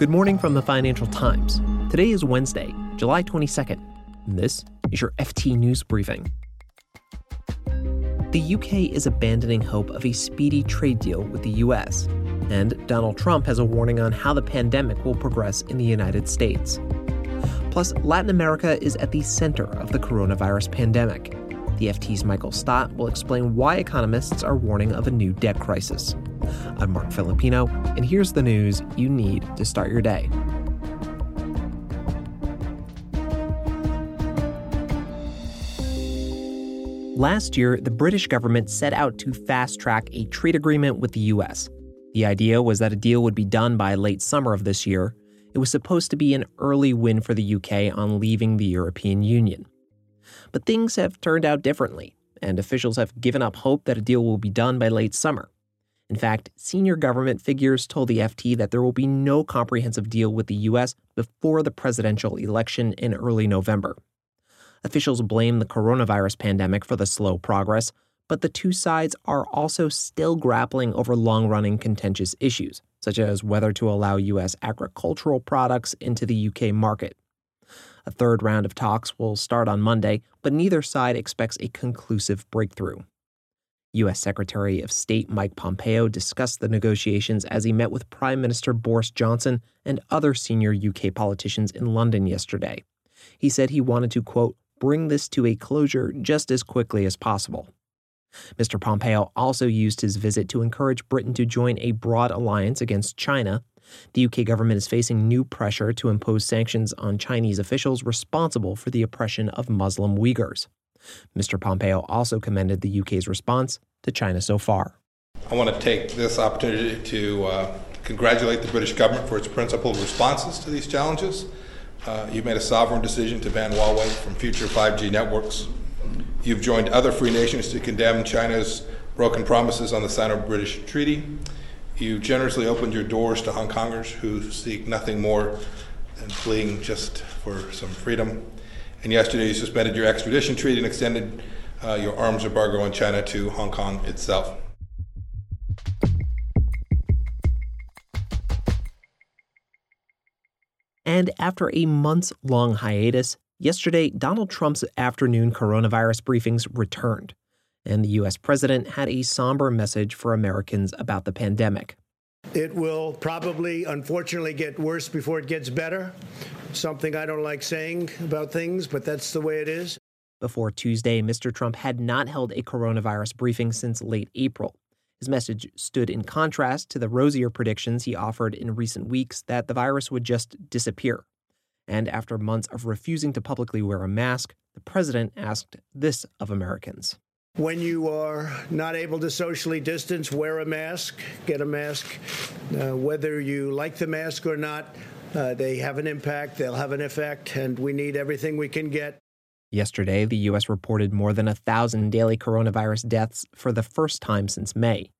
Good morning from the Financial Times. Today is Wednesday, July 22nd, and this is your FT News Briefing. The UK is abandoning hope of a speedy trade deal with the US, and Donald Trump has a warning on how the pandemic will progress in the United States. Plus, Latin America is at the center of the coronavirus pandemic. The FT's Michael Stott will explain why economists are warning of a new debt crisis. I'm Marc Filippino, and here's the news you need to start your day. Last year, the British government set out to fast track a trade agreement with the US. The idea was that a deal would be done by late summer of this year. It was supposed to be an early win for the UK on leaving the European Union. But things have turned out differently, and officials have given up hope that a deal will be done by late summer. In fact, senior government figures told the FT that there will be no comprehensive deal with the U.S. before the presidential election in early November. Officials blame the coronavirus pandemic for the slow progress, but the two sides are also still grappling over long running contentious issues, such as whether to allow U.S. agricultural products into the UK market. A third round of talks will start on Monday, but neither side expects a conclusive breakthrough. U.S. Secretary of State Mike Pompeo discussed the negotiations as he met with Prime Minister Boris Johnson and other senior UK politicians in London yesterday. He said he wanted to, quote, bring this to a closure just as quickly as possible. Mr. Pompeo also used his visit to encourage Britain to join a broad alliance against China the UK government is facing new pressure to impose sanctions on Chinese officials responsible for the oppression of Muslim Uyghurs. Mr. Pompeo also commended the UK's response to China so far. I want to take this opportunity to uh, congratulate the British government for its principled responses to these challenges. Uh, you've made a sovereign decision to ban Huawei from future 5G networks. You've joined other free nations to condemn China's broken promises on the Sino British Treaty. You generously opened your doors to Hong Kongers who seek nothing more than fleeing just for some freedom. And yesterday you suspended your extradition treaty and extended uh, your arms embargo on China to Hong Kong itself. And after a months long hiatus, yesterday Donald Trump's afternoon coronavirus briefings returned and the U.S. president had a somber message for Americans about the pandemic. It will probably, unfortunately, get worse before it gets better. Something I don't like saying about things, but that's the way it is. Before Tuesday, Mr. Trump had not held a coronavirus briefing since late April. His message stood in contrast to the rosier predictions he offered in recent weeks that the virus would just disappear. And after months of refusing to publicly wear a mask, the president asked this of Americans. When you are not able to socially distance, wear a mask, get a mask. Uh, whether you like the mask or not, uh, they have an impact, they'll have an effect, and we need everything we can get. Yesterday, the U.S. reported more than a thousand daily coronavirus deaths for the first time since May.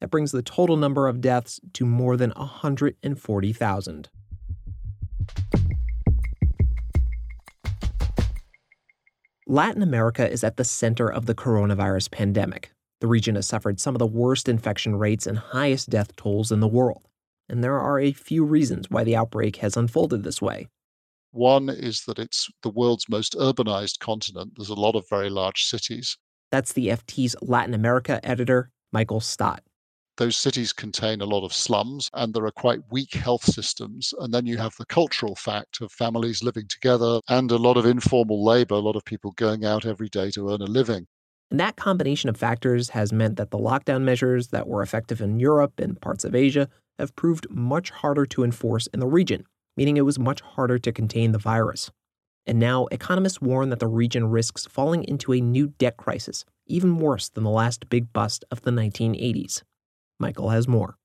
That brings the total number of deaths to more than 140,000. Latin America is at the center of the coronavirus pandemic. The region has suffered some of the worst infection rates and highest death tolls in the world. And there are a few reasons why the outbreak has unfolded this way. One is that it's the world's most urbanized continent. There's a lot of very large cities. That's the FT's Latin America editor, Michael Stott those cities contain a lot of slums and there are quite weak health systems. And then you have the cultural fact of families living together and a lot of informal labor, a lot of people going out every day to earn a living. And that combination of factors has meant that the lockdown measures that were effective in Europe and parts of Asia have proved much harder to enforce in the region, meaning it was much harder to contain the virus. And now, economists warn that the region risks falling into a new debt crisis, even worse than the last big bust of the 1980s. Michael has more.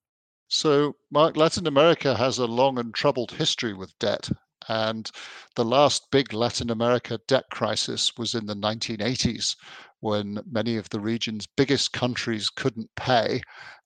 So, Marc, Latin America has a long and troubled history with debt. And the last big Latin America debt crisis was in the 1980s when many of the region's biggest countries couldn't pay.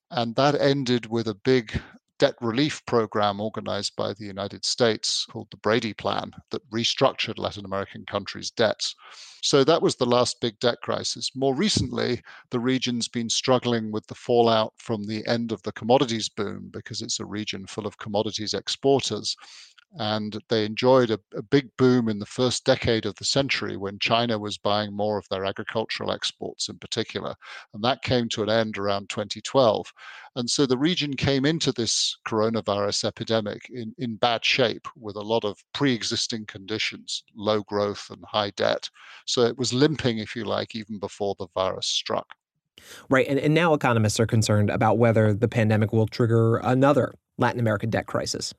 And that ended with a big debt relief program organized by the United States called the Brady Plan that restructured Latin American countries' debts. So that was the last big debt crisis. More recently, the region's been struggling with the fallout from the end of the commodities boom because it's a region full of commodities exporters and they enjoyed a, a, big boom in the first decade of the century when China was buying more of their agricultural exports in particular. And that came to an end around 2012. And so the region came into this coronavirus epidemic in, in bad shape with a lot of pre existing conditions, low growth and high debt. So it was limping, if you like, even before the virus struck. Right. And, and now economists are concerned about whether the pandemic will trigger another Latin American debt crisis.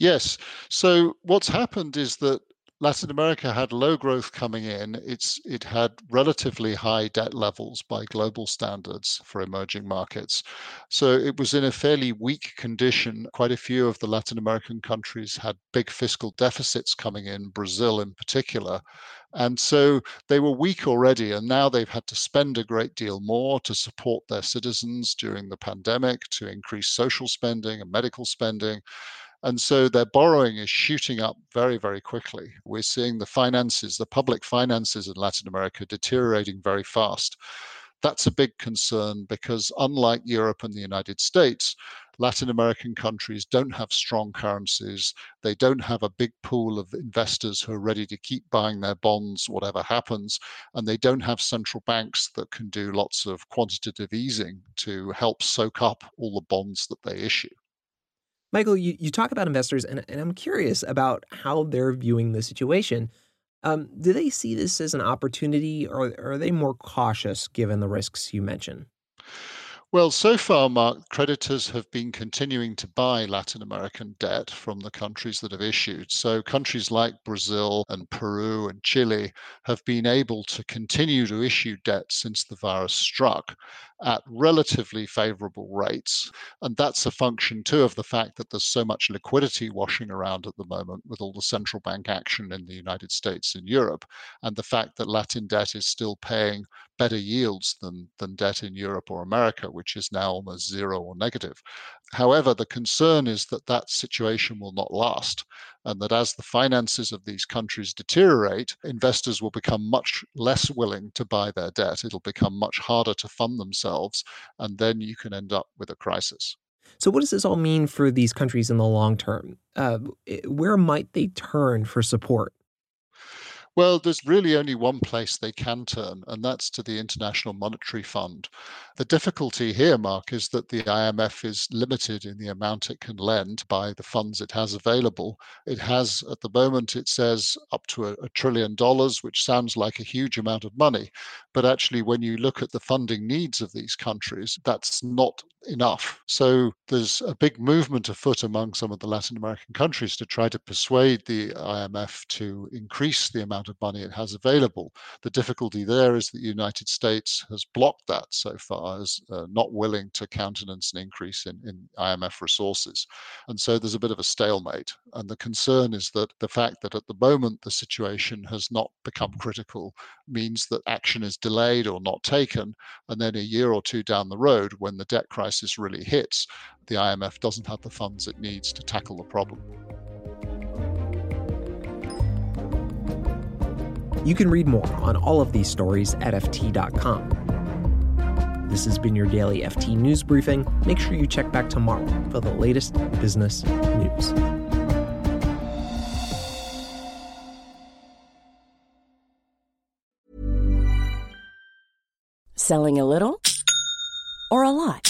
Yes. So what's happened is that Latin America had low growth coming in. It's it had relatively high debt levels by global standards for emerging markets. So it was in a fairly weak condition. Quite a few of the Latin American countries had big fiscal deficits coming in, Brazil in particular. And so they were weak already, and now they've had to spend a great deal more to support their citizens during the pandemic, to increase social spending and medical spending. And so their borrowing is shooting up very, very quickly. We're seeing the finances, the public finances in Latin America deteriorating very fast. That's a big concern because, unlike Europe and the United States, Latin American countries don't have strong currencies. They don't have a big pool of investors who are ready to keep buying their bonds, whatever happens. And they don't have central banks that can do lots of quantitative easing to help soak up all the bonds that they issue. Michael, you, you talk about investors, and, and I'm curious about how they're viewing the situation. Um, do they see this as an opportunity, or, or are they more cautious given the risks you mentioned? Well, so far, Marc, creditors have been continuing to buy Latin American debt from the countries that have issued. So, countries like Brazil and Peru and Chile have been able to continue to issue debt since the virus struck at relatively favorable rates. And that's a function, too, of the fact that there's so much liquidity washing around at the moment with all the central bank action in the United States and Europe, and the fact that Latin debt is still paying better yields than, than debt in Europe or America, which is now almost zero or negative. However, the concern is that that situation will not last, and that as the finances of these countries deteriorate, investors will become much less willing to buy their debt. It'll become much harder to fund themselves, and then you can end up with a crisis. So, what does this all mean for these countries in the long term? Uh, where might they turn for support? Well, there's really only one place they can turn, and that's to the International Monetary Fund. The difficulty here, Marc, is that the IMF is limited in the amount it can lend by the funds it has available. It has, at the moment, it says up to a, a trillion dollars, which sounds like a huge amount of money. But actually, when you look at the funding needs of these countries, that's not enough. So there's a big movement afoot among some of the Latin American countries to try to persuade the IMF to increase the amount of money it has available. The difficulty there is that the United States has blocked that so far, as uh, not willing to countenance an increase in, in IMF resources. And so there's a bit of a stalemate. And the concern is that the fact that at the moment the situation has not become critical means that action is delayed or not taken. And then a year or two down the road, when the debt crisis really hits, the IMF doesn't have the funds it needs to tackle the problem. You can read more on all of these stories at FT.com. This has been your daily FT news briefing. Make sure you check back tomorrow for the latest business news. Selling a little or a lot?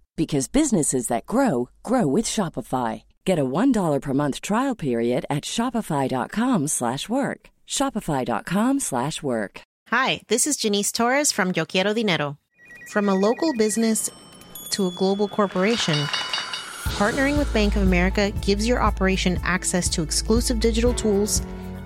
because businesses that grow grow with Shopify. Get a $1 per month trial period at Shopify.com slash work. Shopify.com slash work. Hi, this is Janice Torres from Yo Quiero Dinero. From a local business to a global corporation, Partnering with Bank of America gives your operation access to exclusive digital tools,